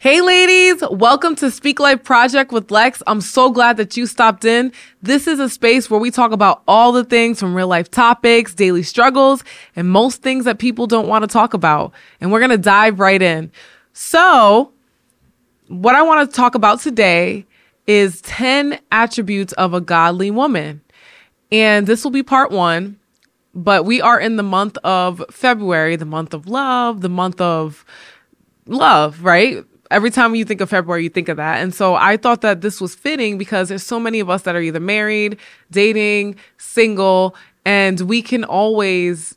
Hey, ladies, welcome to Speak Life Project with Lex. I'm so glad that you stopped in. This is a space where we talk about all the things from real life topics, daily struggles, and most things that people don't want to talk about. And we're going to dive right in. So, what I want to talk about today is 10 attributes of a godly woman. And this will be part one, but we are in the month of February, the month of love, the month of love, right? Every time you think of February, you think of that. And so I thought that this was fitting because there's so many of us that are either married, dating, single, and we can always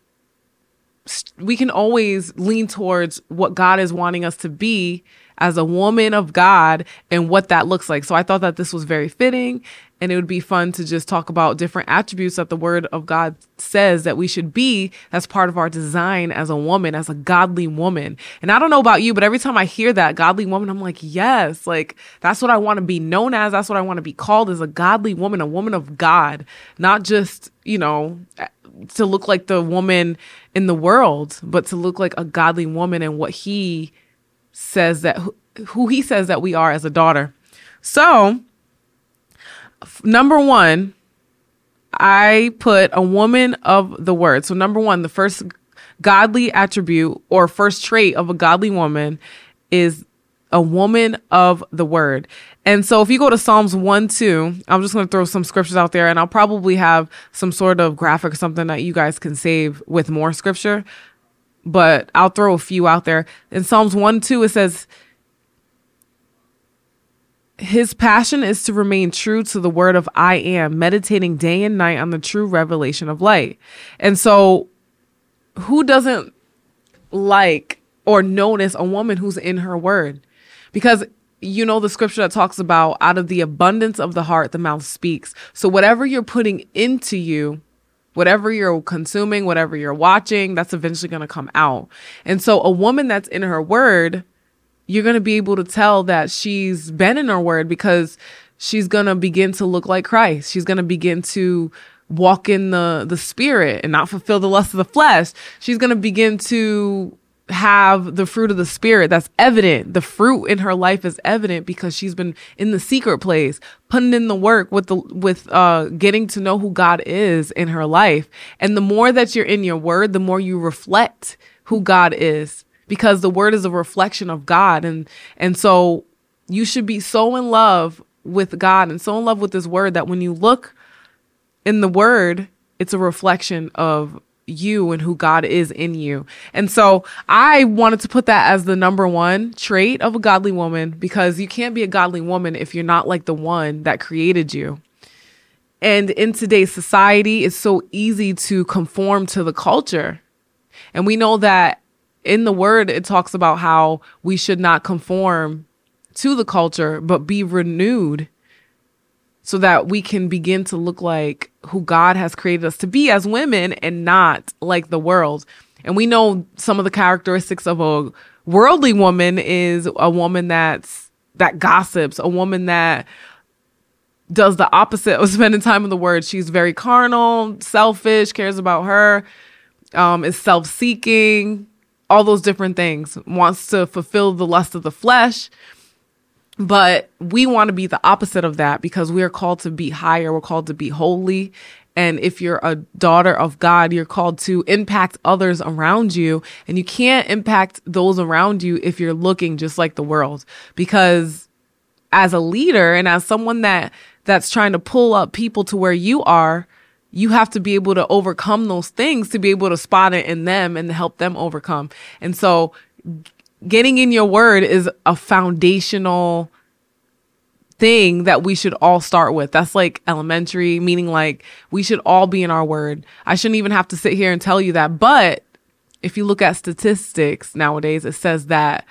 we can always lean towards what God is wanting us to be as a woman of God and what that looks like. So I thought that this was very fitting and it would be fun to just talk about different attributes that the word of God says that we should be as part of our design as a woman, as a godly woman. And I don't know about you, but every time I hear that godly woman, I'm like, yes, like that's what I want to be known as. That's what I want to be called as a godly woman, a woman of God, not just, you know, to look like the woman in the world, but to look like a godly woman and what he says that who he says that we are as a daughter. So, number one, I put a woman of the word. So, number one, the first godly attribute or first trait of a godly woman is a woman of the word. And so if you go to Psalms 1 2, I'm just going to throw some scriptures out there and I'll probably have some sort of graphic or something that you guys can save with more scripture. But I'll throw a few out there. In Psalms 1 2, it says, his passion is to remain true to the word of I am, meditating day and night on the true revelation of light. And so, who doesn't like or notice a woman who's in her word? Because you know the scripture that talks about out of the abundance of the heart, the mouth speaks. So, whatever you're putting into you, whatever you're consuming, whatever you're watching, that's eventually going to come out. And so, a woman that's in her word, you're going to be able to tell that she's been in her word because she's going to begin to look like Christ. She's going to begin to walk in the the spirit and not fulfill the lust of the flesh. She's going to begin to have the fruit of the spirit that's evident. The fruit in her life is evident because she's been in the secret place, putting in the work with the with uh getting to know who God is in her life. And the more that you're in your word, the more you reflect who God is because the word is a reflection of God and and so you should be so in love with God and so in love with his word that when you look in the word it's a reflection of you and who God is in you. And so I wanted to put that as the number one trait of a godly woman because you can't be a godly woman if you're not like the one that created you. And in today's society, it's so easy to conform to the culture. And we know that in the word, it talks about how we should not conform to the culture, but be renewed so that we can begin to look like who God has created us to be as women and not like the world. And we know some of the characteristics of a worldly woman is a woman that's that gossips, a woman that does the opposite of spending time in the word. She's very carnal, selfish, cares about her, um, is self-seeking, all those different things, wants to fulfill the lust of the flesh. But we want to be the opposite of that because we are called to be higher. We're called to be holy. And if you're a daughter of God, you're called to impact others around you. And you can't impact those around you if you're looking just like the world. Because as a leader and as someone that that's trying to pull up people to where you are, you have to be able to overcome those things to be able to spot it in them and help them overcome. And so getting in your word is a foundational thing that we should all start with. That's like elementary, meaning like we should all be in our word. I shouldn't even have to sit here and tell you that. But if you look at statistics nowadays, it says that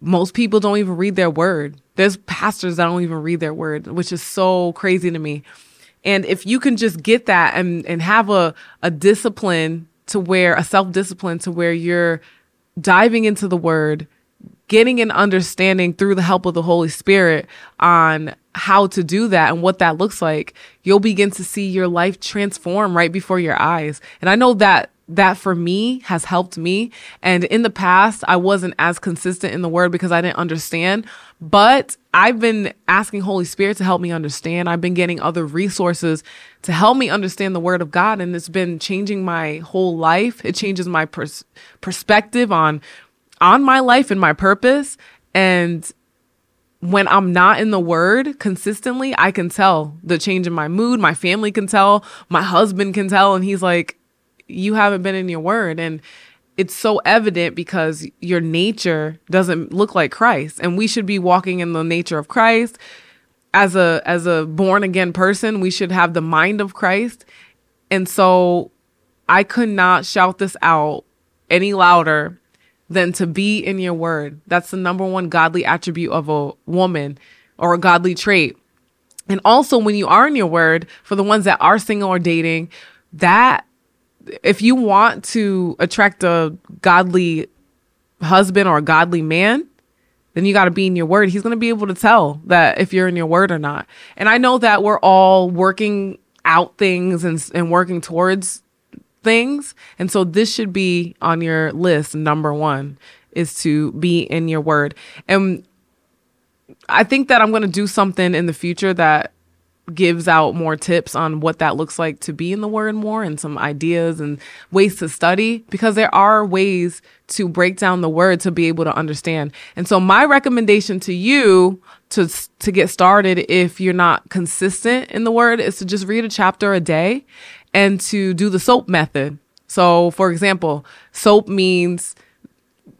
most people don't even read their word. There's pastors that don't even read their word, which is so crazy to me. And if you can just get that and, and have a, a discipline to where a self discipline to where you're diving into the word, getting an understanding through the help of the Holy Spirit on how to do that and what that looks like, you'll begin to see your life transform right before your eyes. And I know that that for me has helped me. And in the past, I wasn't as consistent in the word because I didn't understand. But I've been asking Holy Spirit to help me understand. I've been getting other resources to help me understand the word of God. And it's been changing my whole life. It changes my pers- perspective on, on my life and my purpose. And when I'm not in the word consistently, I can tell the change in my mood. My family can tell. My husband can tell. And he's like, you haven't been in your word. And it's so evident because your nature doesn't look like Christ. And we should be walking in the nature of Christ. As a as a born again person, we should have the mind of Christ. And so I could not shout this out any louder than to be in your word. That's the number one godly attribute of a woman or a godly trait. And also when you are in your word, for the ones that are single or dating, that if you want to attract a godly husband or a godly man, then you got to be in your word. He's going to be able to tell that if you're in your word or not. And I know that we're all working out things and, and working towards things. And so this should be on your list. Number one is to be in your word. And I think that I'm going to do something in the future that gives out more tips on what that looks like to be in the word more and some ideas and ways to study because there are ways to break down the word to be able to understand. And so my recommendation to you to to get started if you're not consistent in the word is to just read a chapter a day and to do the SOAP method. So for example, SOAP means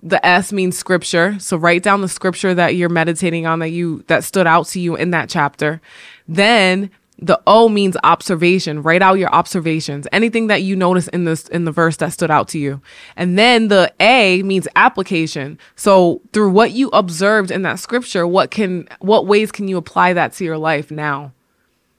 the S means scripture. So write down the scripture that you're meditating on that you that stood out to you in that chapter. Then the O means observation. Write out your observations. Anything that you notice in this in the verse that stood out to you. And then the A means application. So through what you observed in that scripture, what can what ways can you apply that to your life now?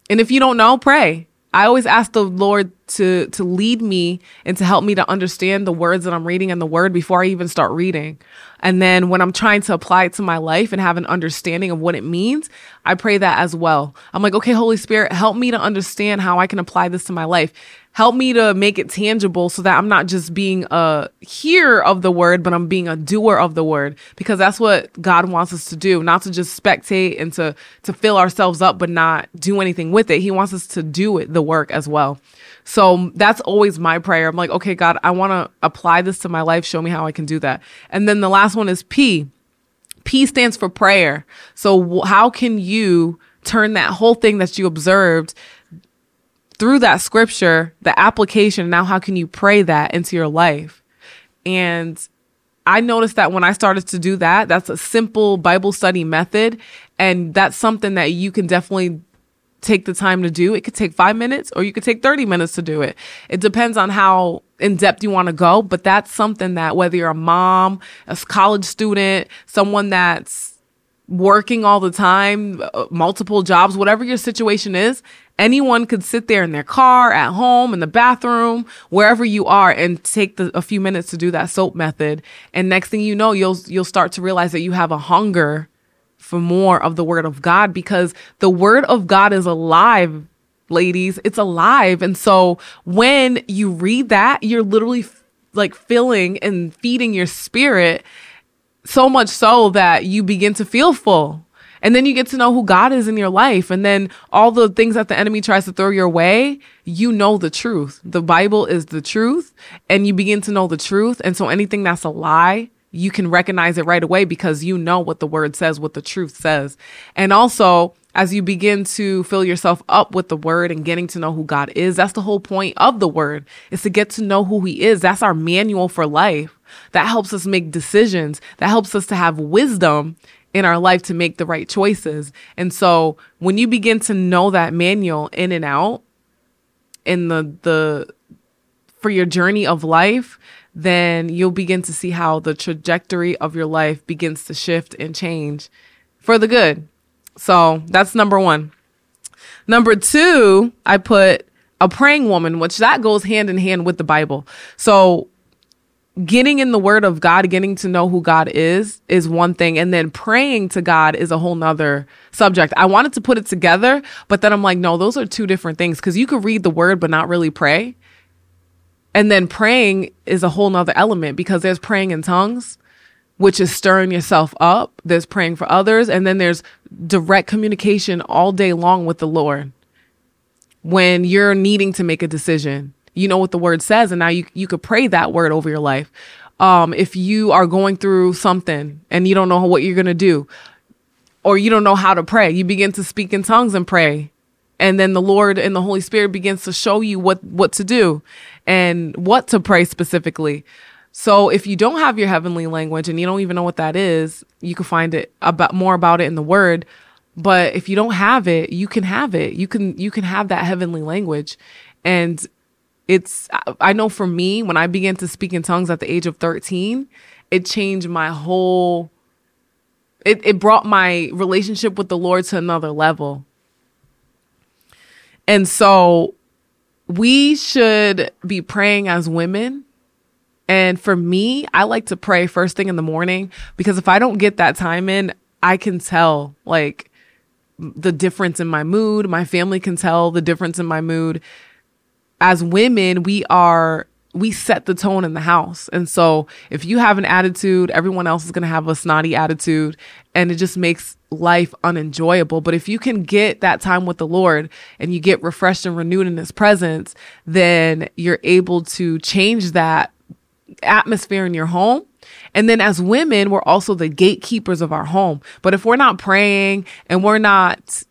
And if you don't know, pray. I always ask the Lord to to lead me and to help me to understand the words that I'm reading and the word before I even start reading. And then when I'm trying to apply it to my life and have an understanding of what it means, I pray that as well. I'm like, okay, Holy Spirit, help me to understand how I can apply this to my life help me to make it tangible so that I'm not just being a hearer of the word, but I'm being a doer of the word because that's what God wants us to do, not to just spectate and to, to fill ourselves up, but not do anything with it. He wants us to do it, the work as well. So um, that's always my prayer. I'm like, okay, God, I want to apply this to my life. Show me how I can do that. And then the last one is P. P stands for prayer. So how can you turn that whole thing that you observed through that scripture, the application, now how can you pray that into your life? And I noticed that when I started to do that, that's a simple Bible study method. And that's something that you can definitely take the time to do. It could take five minutes or you could take 30 minutes to do it. It depends on how in depth you want to go. But that's something that whether you're a mom, a college student, someone that's working all the time, uh, multiple jobs, whatever your situation is, anyone could sit there in their car, at home, in the bathroom, wherever you are and take the, a few minutes to do that soap method. And next thing you know, you'll you'll start to realize that you have a hunger for more of the word of God because the word of God is alive, ladies. It's alive. And so when you read that, you're literally f- like filling and feeding your spirit so much so that you begin to feel full. And then you get to know who God is in your life. And then all the things that the enemy tries to throw your way, you know the truth. The Bible is the truth and you begin to know the truth. And so anything that's a lie, you can recognize it right away because you know what the word says, what the truth says. And also, as you begin to fill yourself up with the word and getting to know who God is, that's the whole point of the word is to get to know who he is. That's our manual for life. That helps us make decisions. That helps us to have wisdom in our life to make the right choices. And so when you begin to know that manual in and out in the the for your journey of life, then you'll begin to see how the trajectory of your life begins to shift and change for the good. So that's number 1. Number 2, I put a praying woman, which that goes hand in hand with the Bible. So getting in the word of God, getting to know who God is, is one thing. And then praying to God is a whole nother subject. I wanted to put it together, but then I'm like, no, those are two different things. Cause you could read the word, but not really pray. And then praying is a whole nother element because there's praying in tongues, which is stirring yourself up. There's praying for others. And then there's direct communication all day long with the Lord. When you're needing to make a decision, you know what the word says. And now you, you could pray that word over your life. Um, if you are going through something and you don't know what you're going to do, or you don't know how to pray, you begin to speak in tongues and pray and then the lord and the holy spirit begins to show you what what to do and what to pray specifically so if you don't have your heavenly language and you don't even know what that is you can find it about more about it in the word but if you don't have it you can have it you can you can have that heavenly language and it's i know for me when i began to speak in tongues at the age of 13 it changed my whole it, it brought my relationship with the lord to another level and so we should be praying as women. And for me, I like to pray first thing in the morning because if I don't get that time in, I can tell like the difference in my mood. My family can tell the difference in my mood. As women, we are we set the tone in the house. And so if you have an attitude, everyone else is going to have a snotty attitude and it just makes life unenjoyable. But if you can get that time with the Lord and you get refreshed and renewed in his presence, then you're able to change that atmosphere in your home. And then as women, we're also the gatekeepers of our home. But if we're not praying and we're not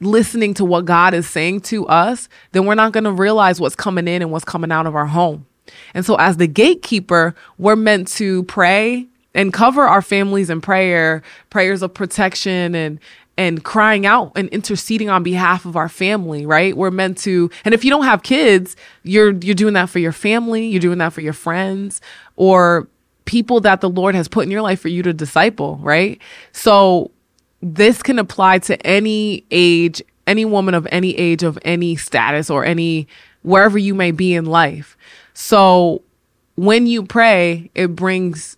listening to what God is saying to us, then we're not going to realize what's coming in and what's coming out of our home. And so, as the gatekeeper, we're meant to pray and cover our families in prayer, prayers of protection and and crying out and interceding on behalf of our family, right? We're meant to and if you don't have kids, you're you're doing that for your family, you're doing that for your friends or people that the Lord has put in your life for you to disciple, right? So this can apply to any age, any woman of any age, of any status, or any wherever you may be in life. So when you pray, it brings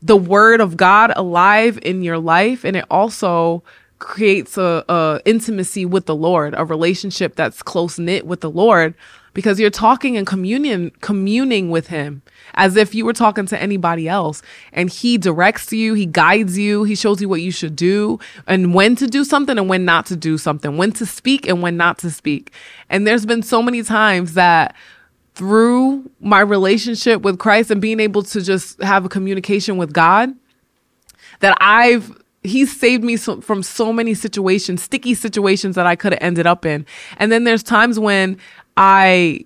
the word of God alive in your life, and it also creates a, a intimacy with the Lord, a relationship that's close knit with the Lord, because you're talking and communion, communing with Him as if you were talking to anybody else. And he directs you, he guides you, he shows you what you should do and when to do something and when not to do something, when to speak and when not to speak. And there's been so many times that through my relationship with Christ and being able to just have a communication with God, that I've he's saved me so, from so many situations, sticky situations that I could have ended up in. And then there's times when I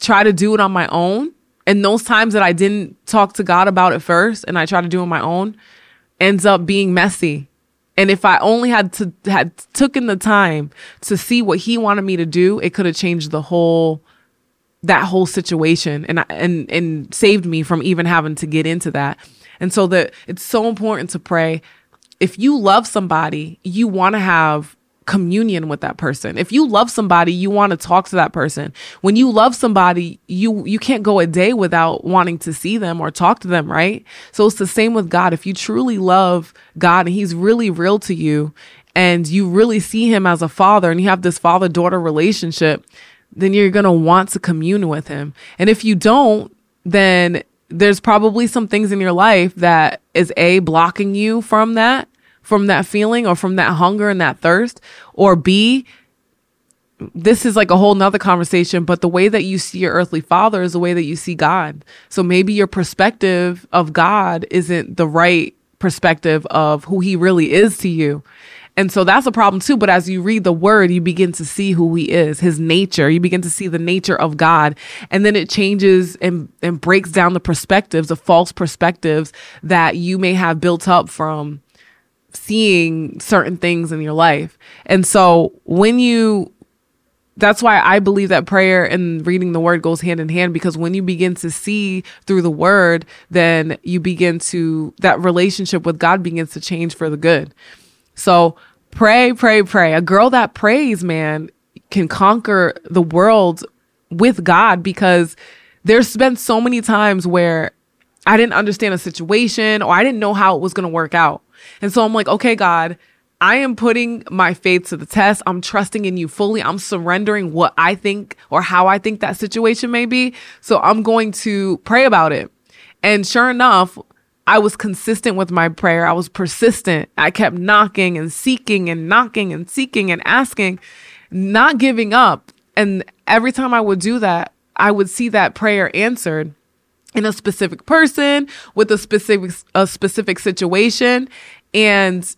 try to do it on my own and those times that I didn't talk to God about it first and I try to do it on my own ends up being messy. And if I only had to had taken the time to see what he wanted me to do, it could have changed the whole that whole situation and and and saved me from even having to get into that. And so that it's so important to pray. If you love somebody, you want to have communion with that person. If you love somebody, you want to talk to that person. When you love somebody, you you can't go a day without wanting to see them or talk to them, right? So it's the same with God. If you truly love God and he's really real to you and you really see him as a father and you have this father-daughter relationship, then you're going to want to commune with him. And if you don't, then there's probably some things in your life that is a blocking you from that from that feeling or from that hunger and that thirst or b this is like a whole nother conversation but the way that you see your earthly father is the way that you see god so maybe your perspective of god isn't the right perspective of who he really is to you and so that's a problem too. But as you read the word, you begin to see who he is, his nature. You begin to see the nature of God. And then it changes and, and breaks down the perspectives, the false perspectives that you may have built up from seeing certain things in your life. And so when you that's why I believe that prayer and reading the word goes hand in hand because when you begin to see through the word, then you begin to that relationship with God begins to change for the good. So pray, pray, pray. A girl that prays, man, can conquer the world with God because there's been so many times where I didn't understand a situation or I didn't know how it was going to work out. And so I'm like, okay, God, I am putting my faith to the test. I'm trusting in you fully. I'm surrendering what I think or how I think that situation may be. So I'm going to pray about it. And sure enough, I was consistent with my prayer. I was persistent. I kept knocking and seeking and knocking and seeking and asking, not giving up. And every time I would do that, I would see that prayer answered in a specific person with a specific a specific situation and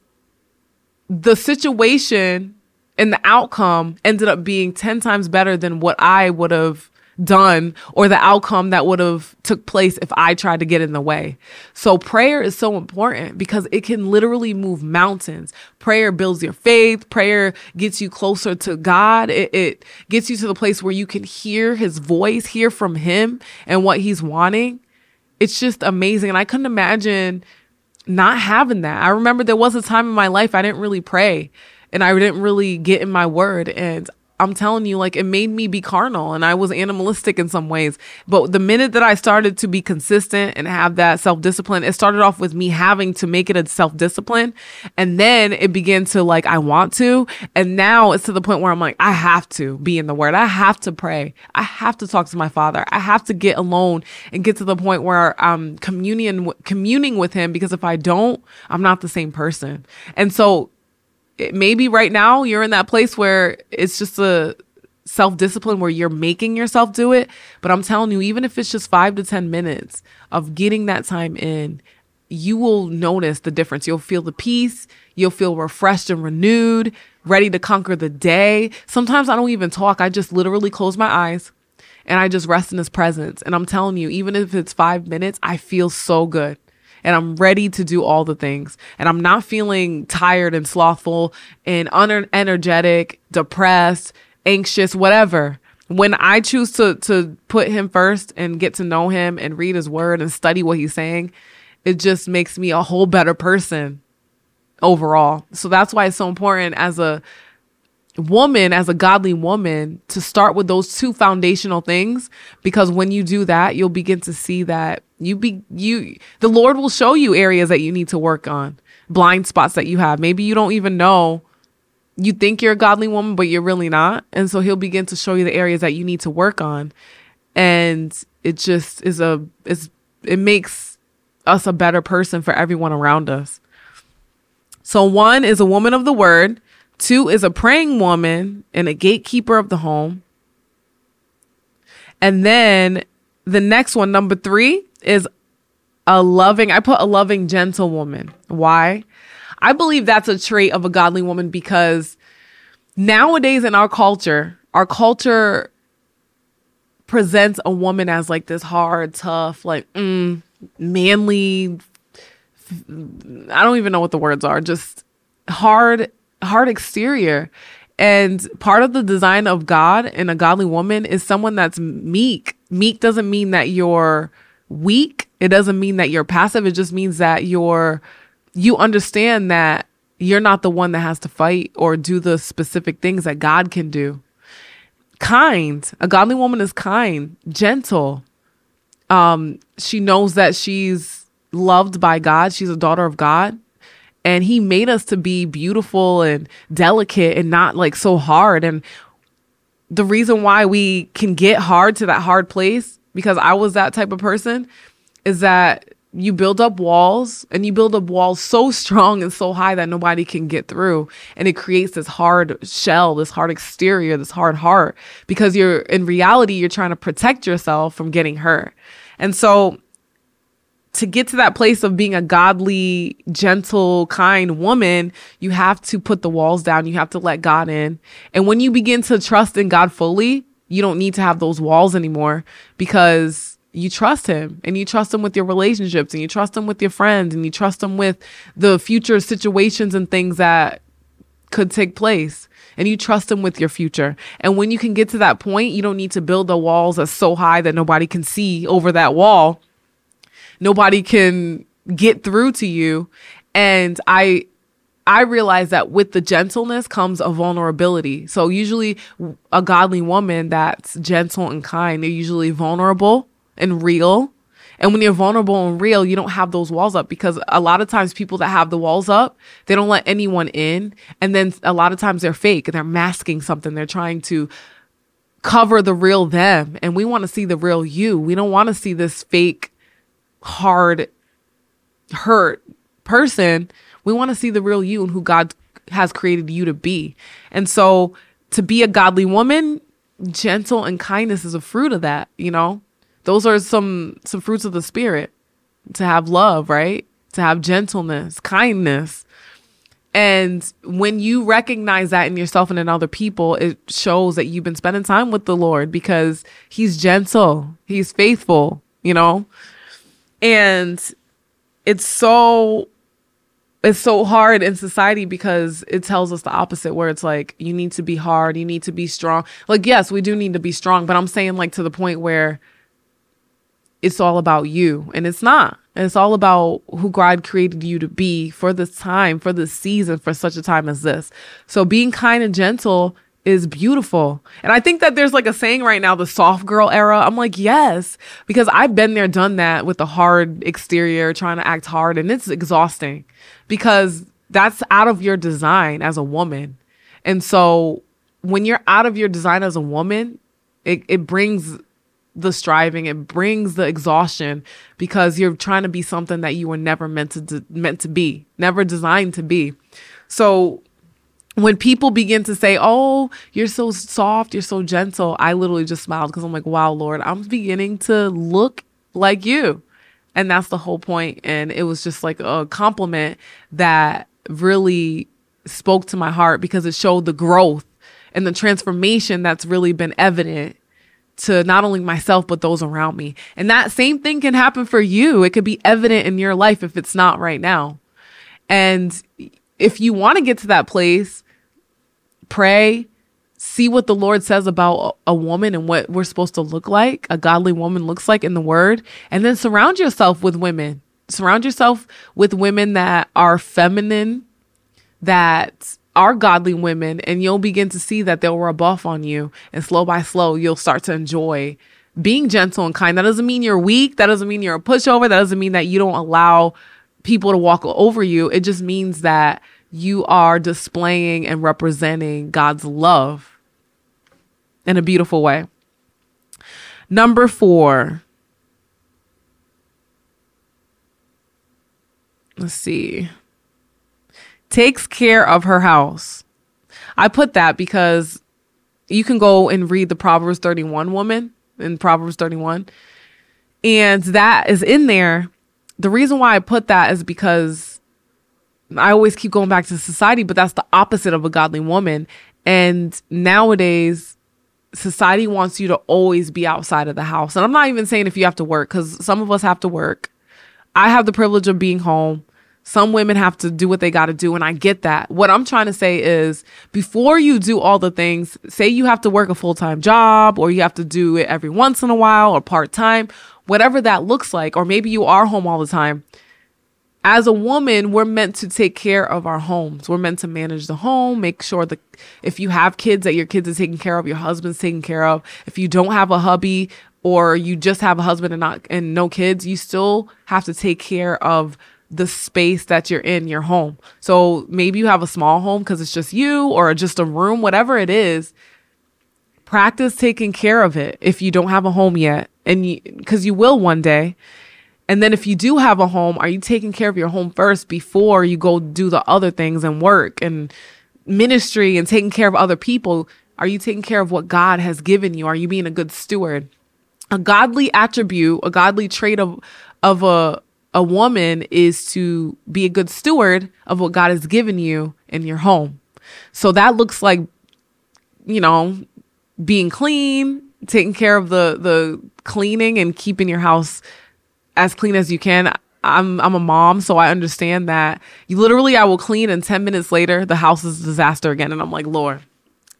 the situation and the outcome ended up being 10 times better than what I would have done or the outcome that would have took place if I tried to get in the way. So prayer is so important because it can literally move mountains. Prayer builds your faith. Prayer gets you closer to God. It, it gets you to the place where you can hear his voice, hear from him and what he's wanting. It's just amazing. And I couldn't imagine not having that. I remember there was a time in my life I didn't really pray and I didn't really get in my word. And I'm telling you, like it made me be carnal and I was animalistic in some ways. But the minute that I started to be consistent and have that self discipline, it started off with me having to make it a self discipline. And then it began to like, I want to. And now it's to the point where I'm like, I have to be in the word. I have to pray. I have to talk to my father. I have to get alone and get to the point where I'm communion, communing with him because if I don't, I'm not the same person. And so maybe right now you're in that place where it's just a self discipline where you're making yourself do it. But I'm telling you, even if it's just five to 10 minutes of getting that time in, you will notice the difference. You'll feel the peace. You'll feel refreshed and renewed, ready to conquer the day. Sometimes I don't even talk. I just literally close my eyes and I just rest in his presence. And I'm telling you, even if it's five minutes, I feel so good and I'm ready to do all the things. And I'm not feeling tired and slothful and unenergetic, depressed, anxious, whatever. When I choose to to put him first and get to know him and read his word and study what he's saying, it just makes me a whole better person overall. So that's why it's so important as a woman as a godly woman to start with those two foundational things because when you do that you'll begin to see that you be you the lord will show you areas that you need to work on blind spots that you have. Maybe you don't even know. You think you're a godly woman but you're really not. And so he'll begin to show you the areas that you need to work on. And it just is a is it makes us a better person for everyone around us. So one is a woman of the word Two is a praying woman and a gatekeeper of the home. And then the next one, number three, is a loving, I put a loving, gentle woman. Why? I believe that's a trait of a godly woman because nowadays in our culture, our culture presents a woman as like this hard, tough, like mm, manly. I don't even know what the words are, just hard hard exterior. And part of the design of God and a godly woman is someone that's meek. Meek doesn't mean that you're weak. It doesn't mean that you're passive. It just means that you're, you understand that you're not the one that has to fight or do the specific things that God can do. Kind. A godly woman is kind, gentle. Um, she knows that she's loved by God. She's a daughter of God and he made us to be beautiful and delicate and not like so hard. And the reason why we can get hard to that hard place because I was that type of person is that you build up walls and you build up walls so strong and so high that nobody can get through. And it creates this hard shell this hard exterior this hard heart because you're in reality you're trying to protect yourself from getting hurt. And so to get to that place of being a godly, gentle, kind woman, you have to put the walls down. You have to let God in. And when you begin to trust in God fully, you don't need to have those walls anymore because you trust him and you trust him with your relationships and you trust him with your friends and you trust him with the future situations and things that could take place and you trust him with your future. And when you can get to that point, you don't need to build the walls that's so high that nobody can see over that wall nobody can get through to you. And I, I realize that with the gentleness comes a vulnerability. So usually a godly woman that's gentle and kind, they're usually vulnerable and real And when you're vulnerable and real, you don't have those walls up because a lot of times people that have the walls up, they don't let anyone in. And then a lot of times they're fake and they're masking something. They're trying to cover the real them. And we want to see the real you. We don't want to see this fake, hard, hurt person. We want to see the real you and who God has created you to be. And so to be a godly woman, gentle and kindness is a fruit of that, you know? Those are some some fruits of the spirit. To have love, right? To have gentleness, kindness. And when you recognize that in yourself and in other people, it shows that you've been spending time with the Lord because he's gentle, he's faithful, you know? And it's so it's so hard in society because it tells us the opposite where it's like you need to be hard you need to be strong. Like yes we do need to be strong but i'm saying like to the point where it's all about you and it's not. It's all about who god created you to be for this time for this season for such a time as this. So being kind and gentle is beautiful. And I think that there's like a saying right now, the soft girl era. I'm like, yes, because I've been there, done that with the hard exterior, trying to act hard, and it's exhausting because that's out of your design as a woman. And so when you're out of your design as a woman, it, it brings the striving, it brings the exhaustion because you're trying to be something that you were never meant to de- meant to be, never designed to be. So when people begin to say, Oh, you're so soft, you're so gentle, I literally just smiled because I'm like, Wow, Lord, I'm beginning to look like you. And that's the whole point. And it was just like a compliment that really spoke to my heart because it showed the growth and the transformation that's really been evident to not only myself, but those around me. And that same thing can happen for you. It could be evident in your life if it's not right now. And if you want to get to that place, pray, see what the Lord says about a woman and what we're supposed to look like, a godly woman looks like in the word, and then surround yourself with women. Surround yourself with women that are feminine, that are godly women, and you'll begin to see that they'll rub off on you. And slow by slow, you'll start to enjoy being gentle and kind. That doesn't mean you're weak. That doesn't mean you're a pushover. That doesn't mean that you don't allow people to walk over you. It just means that you are displaying and representing God's love in a beautiful way. Number four. Let's see. Takes care of her house. I put that because you can go and read the Proverbs 31 woman in Proverbs 31. And that is in there. The reason why I put that is because I always keep going back to society, but that's the opposite of a godly woman. And nowadays, society wants you to always be outside of the house. And I'm not even saying if you have to work, because some of us have to work. I have the privilege of being home. Some women have to do what they got to do, and I get that. What I'm trying to say is before you do all the things, say you have to work a full time job, or you have to do it every once in a while, or part time, whatever that looks like, or maybe you are home all the time as a woman, we're meant to take care of our homes. We're meant to manage the home, make sure that if you have kids, that your kids are taken care of, your husband's taken care of. If you don't have a hubby or you just have a husband and not and no kids, you still have to take care of the space that you're in your home. So maybe you have a small home because it's just you or just a room, whatever it is. Practice taking care of it if you don't have a home yet, and because you, you will one day and then if you do have a home, are you taking care of your home first before you go do the other things and work and ministry and taking care of other people? Are you taking care of what God has given you? Are you being a good steward? A godly attribute, a godly trait of of a a woman is to be a good steward of what God has given you in your home. So that looks like you know, being clean, taking care of the the cleaning and keeping your house as clean as you can. I'm I'm a mom, so I understand that. You literally I will clean and 10 minutes later the house is a disaster again and I'm like, "Lord,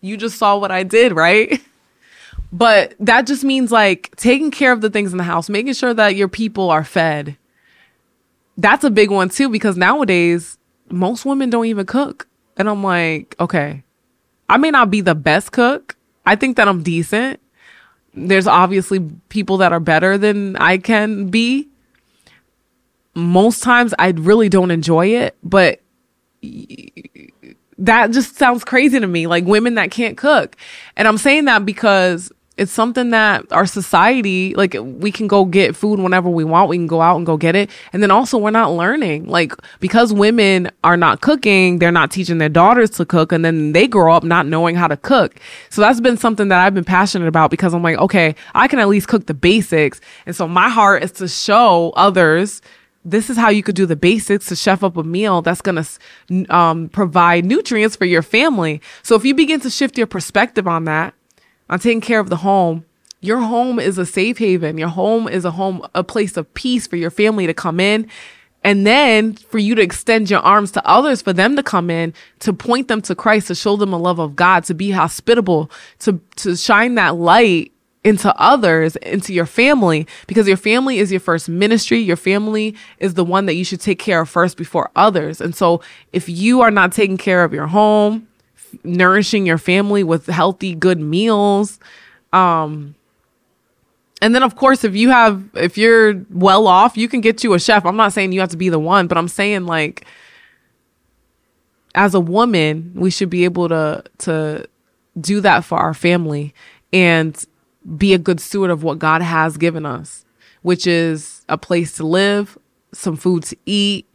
you just saw what I did, right?" But that just means like taking care of the things in the house, making sure that your people are fed. That's a big one too because nowadays most women don't even cook. And I'm like, okay, I may not be the best cook. I think that I'm decent, there's obviously people that are better than I can be. Most times I really don't enjoy it, but that just sounds crazy to me like women that can't cook. And I'm saying that because it's something that our society like we can go get food whenever we want. We can go out and go get it. And then also we're not learning. Like because women are not cooking they're not teaching their daughters to cook. And then they grow up not knowing how to cook. So that's been something that i've been passionate about because i'm like okay i can at least cook the basics. And so my heart is to show others this is how you could do the basics to chef up a meal that's going to um, provide nutrients for your family. So if you begin to shift your perspective on that, on taking care of the home, your home is a safe haven. Your home is a home, a place of peace for your family to come in. And then for you to extend your arms to others, for them to come in, to point them to Christ, to show them the love of God, to be hospitable, to, to shine that light into others, into your family, because your family is your first ministry. Your family is the one that you should take care of first before others. And so if you are not taking care of your home, nourishing your family with healthy, good meals. Um, and then of course, if you have, if you're well off, you can get you a chef. I'm not saying you have to be the one, but I'm saying like, as a woman, we should be able to, to do that for our family and be a good steward of what God has given us, which is a place to live, some food to eat,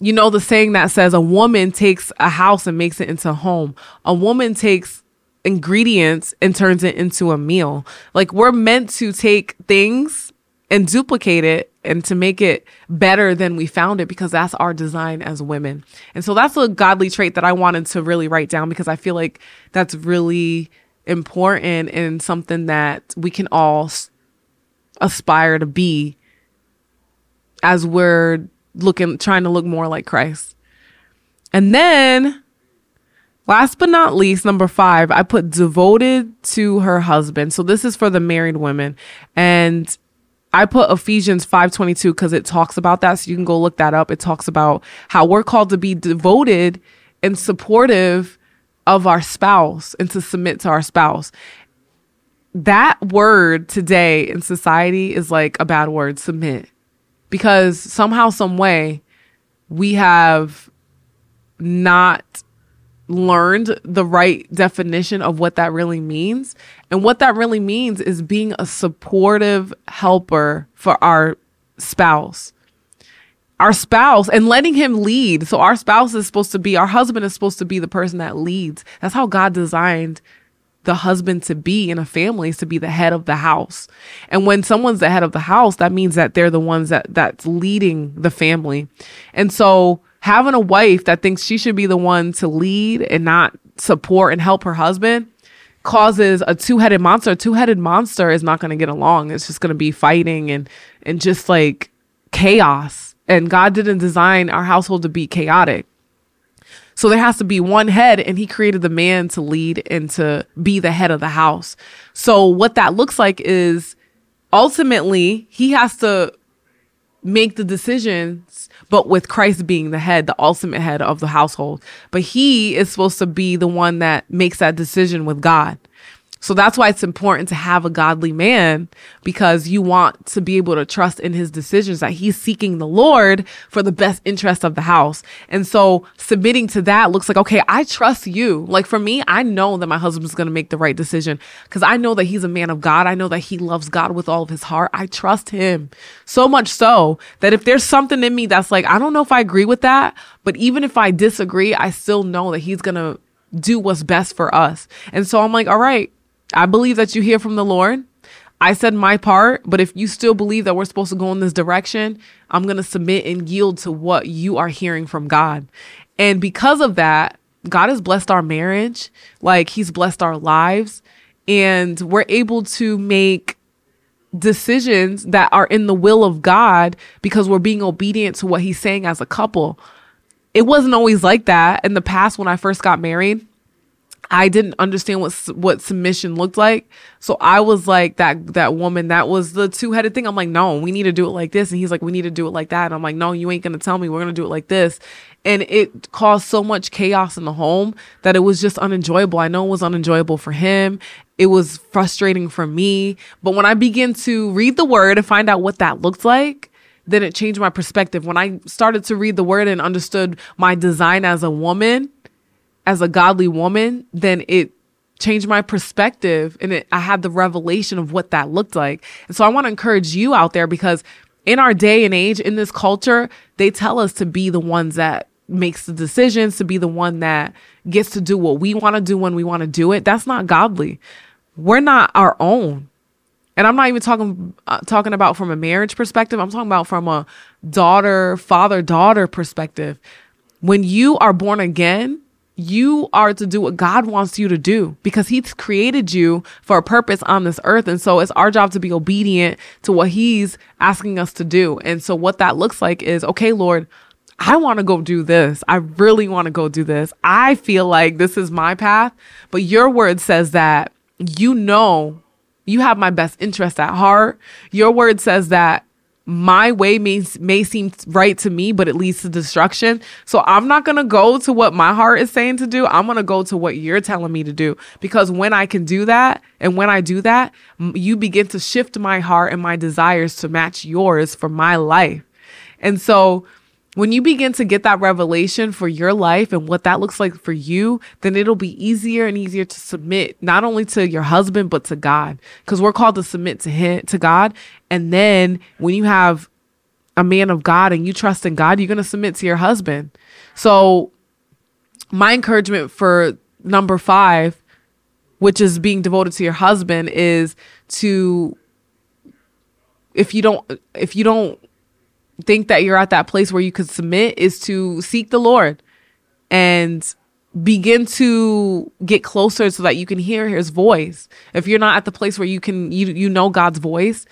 you know the saying that says a woman takes a house and makes it into a home. A woman takes ingredients and turns it into a meal. Like we're meant to take things and duplicate it and to make it better than we found it because that's our design as women. And so that's a godly trait that I wanted to really write down because I feel like that's really important and something that we can all aspire to be as we're looking trying to look more like Christ. And then last but not least, number 5, I put devoted to her husband. So this is for the married women and I put Ephesians 5:22 cuz it talks about that so you can go look that up. It talks about how we're called to be devoted and supportive of our spouse and to submit to our spouse. That word today in society is like a bad word, submit because somehow, some way, we have not learned the right definition of what that really means. And what that really means is being a supportive helper for our spouse. Our spouse and letting him lead. So, our spouse is supposed to be, our husband is supposed to be the person that leads. That's how God designed the husband to be in a family is to be the head of the house. And when someone's the head of the house, that means that they're the ones that that's leading the family. And so having a wife that thinks she should be the one to lead and not support and help her husband causes a two-headed monster. A two-headed monster is not going to get along. It's just going to be fighting and and just like chaos. And God didn't design our household to be chaotic. So there has to be one head, and he created the man to lead and to be the head of the house. So what that looks like is ultimately he has to make the decisions, but with Christ being the head, the ultimate head of the household. But he is supposed to be the one that makes that decision with God. So that's why it's important to have a godly man because you want to be able to trust in his decisions that he's seeking the Lord for the best interest of the house. And so submitting to that looks like, okay, I trust you. Like for me, I know that my husband's going to make the right decision because I know that he's a man of God. I know that he loves God with all of his heart. I trust him so much so that if there's something in me that's like, I don't know if I agree with that, but even if I disagree, I still know that he's going to do what's best for us. And so I'm like, all right, I believe that you hear from the Lord. I said my part, but if you still believe that we're supposed to go in this direction, I'm going to submit and yield to what you are hearing from God. And because of that, God has blessed our marriage, like He's blessed our lives, and we're able to make decisions that are in the will of God because we're being obedient to what He's saying as a couple. It wasn't always like that in the past when I first got married. I didn't understand what what submission looked like. So I was like that that woman that was the two-headed thing. I'm like, "No, we need to do it like this." And he's like, "We need to do it like that." And I'm like, "No, you ain't going to tell me. We're going to do it like this." And it caused so much chaos in the home that it was just unenjoyable. I know it was unenjoyable for him It was frustrating for me. But when I began to read the word and find out what that looked like, then it changed my perspective. When I started to read the word and understood my design as a woman, as a godly woman, then it changed my perspective and it, I had the revelation of what that looked like. And so I want to encourage you out there because in our day and age, in this culture, they tell us to be the ones that makes the decisions, to be the one that gets to do what we want to do when we want to do it. That's not godly. We're not our own. And I'm not even talking uh, talking about from a marriage perspective. I'm talking about from a daughter, father, daughter perspective. When you are born again, you are to do what God wants you to do because He's created you for a purpose on this earth. And so it's our job to be obedient to what He's asking us to do. And so what that looks like is, okay, Lord, I want to go do this. I really want to go do this. I feel like this is my path, but your word says that you know you have my best interest at heart. Your word says that my way may, may seem right to me, but it leads to destruction. So I'm not going to go to what my heart is saying to do. I'm going to go to what you're telling me to do. Because when I can do that, and when I do that, you begin to shift my heart and my desires to match yours for my life. And so when you begin to get that revelation for your life and what that looks like for you, then it'll be easier and easier to submit not only to your husband but to God because we're called to submit to him to God. And then when you have a man of God and you trust in God, you're going to submit to your husband. So my encouragement for number 5 which is being devoted to your husband is to if you don't if you don't think that you're at that place where you could submit is to seek the Lord and begin to get closer so that you can hear his voice. If you're not at the place where you can you you know God's voice,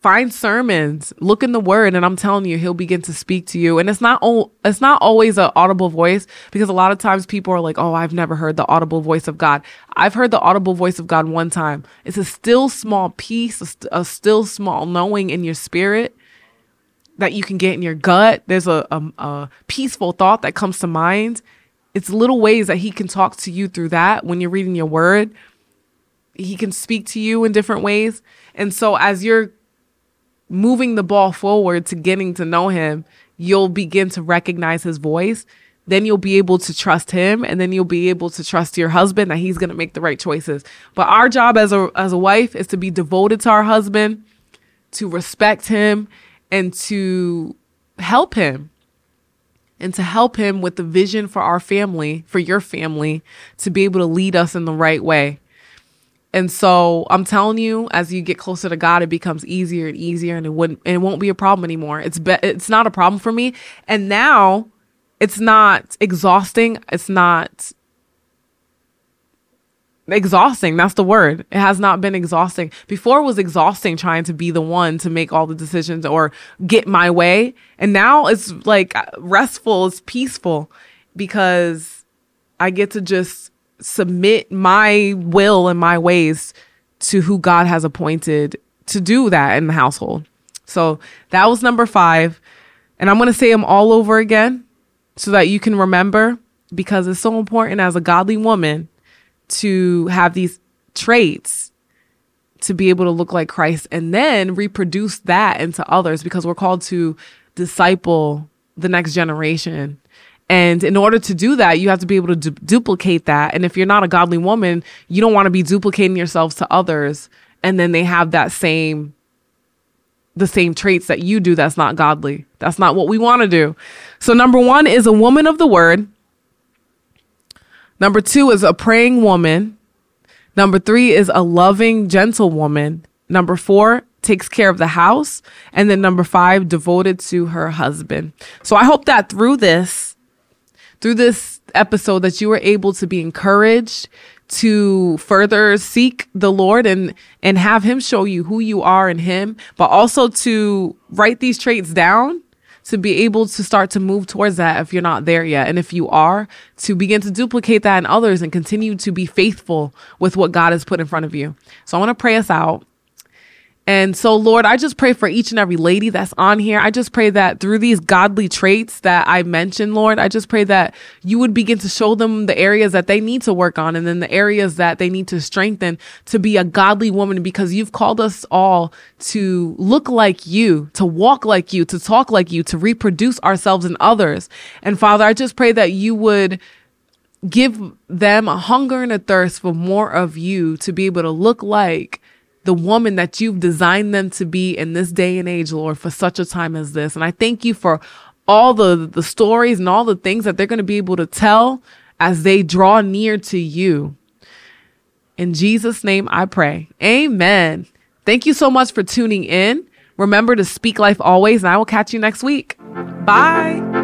find sermons, look in the word and I'm telling you he'll begin to speak to you. And it's not o- it's not always an audible voice because a lot of times people are like, "Oh, I've never heard the audible voice of God." I've heard the audible voice of God one time. It's a still small piece, a, st- a still small knowing in your spirit that you can get in your gut. There's a, a, a, peaceful thought that comes to mind. It's little ways that he can talk to you through that when you're reading your word. He can speak to you in different ways. And so as you're moving the ball forward to getting to know him, you'll begin to recognize his voice. Then you'll be able to trust him and then you'll be able to trust your husband that he's going to make the right choices. But our job as a as a wife is to be devoted to our husband, to respect him and to help him and to help him with the vision for our family, for your family, to be able to lead us in the right way. And so I'm telling you, as you get closer to God, it becomes easier and easier, and it wouldn't, it won't be a problem anymore. It's be, it's not a problem for me, and now it's not exhausting. It's not exhausting. That's the word. It has not been exhausting. Before it was exhausting trying to be the one to make all the decisions or get my way. And now it's like restful, it's peaceful because I get to just submit my will and my ways to who God has appointed to do that in the household. So that was number five. And I'm going to say them all over again so that you can remember because it's so important as a godly woman to have these traits to be able to look like Christ and then reproduce that into others because we're called to disciple the next generation. And in order to do that, you have to be able to du- duplicate that. And if you're not a godly woman, you don't want to be duplicating yourselves to others and then they have that same the same traits that you do that's not godly. That's not what we want to do. So number 1 is a woman of the word. Number two is a praying woman. Number three is a loving, gentle woman. Number four, takes care of the house. And then number five, devoted to her husband. So I hope that through this, through this episode, that you were able to be encouraged to further seek the Lord and and have him show you who you are in him, but also to write these traits down to be able to start to move towards that if you're not there yet. And if you are, to begin to duplicate that in others and continue to be faithful with what God has put in front of you. So I want to pray us out. And so, Lord, I just pray for each and every lady that's on here. I just pray that through these godly traits that I mentioned, Lord, I just pray that you would begin to show them the areas that they need to work on and then the areas that they need to strengthen to be a godly woman because you've called us all to look like you, to walk like you, to talk like you, to reproduce ourselves and others. And Father, I just pray that you would give them a hunger and a thirst for more of you to be able to look like the woman that you've designed them to be in this day and age, Lord, for such a time as this. And I thank you for all the, the stories and all the things that they're going to be able to tell as they draw near to you. In Jesus' name I pray. Amen. Thank you so much for tuning in. Remember to speak life always, and I will catch you next week. Bye.